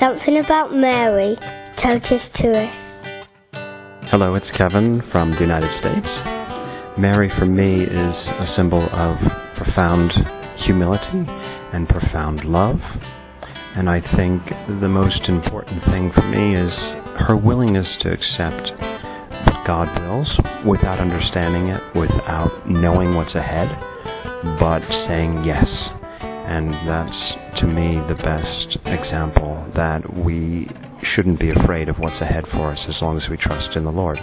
Something about Mary told us to us. Hello, it's Kevin from the United States. Mary for me is a symbol of profound humility and profound love. And I think the most important thing for me is her willingness to accept what God wills without understanding it, without knowing what's ahead, but saying yes. And that's, to me, the best example that we shouldn't be afraid of what's ahead for us as long as we trust in the Lord.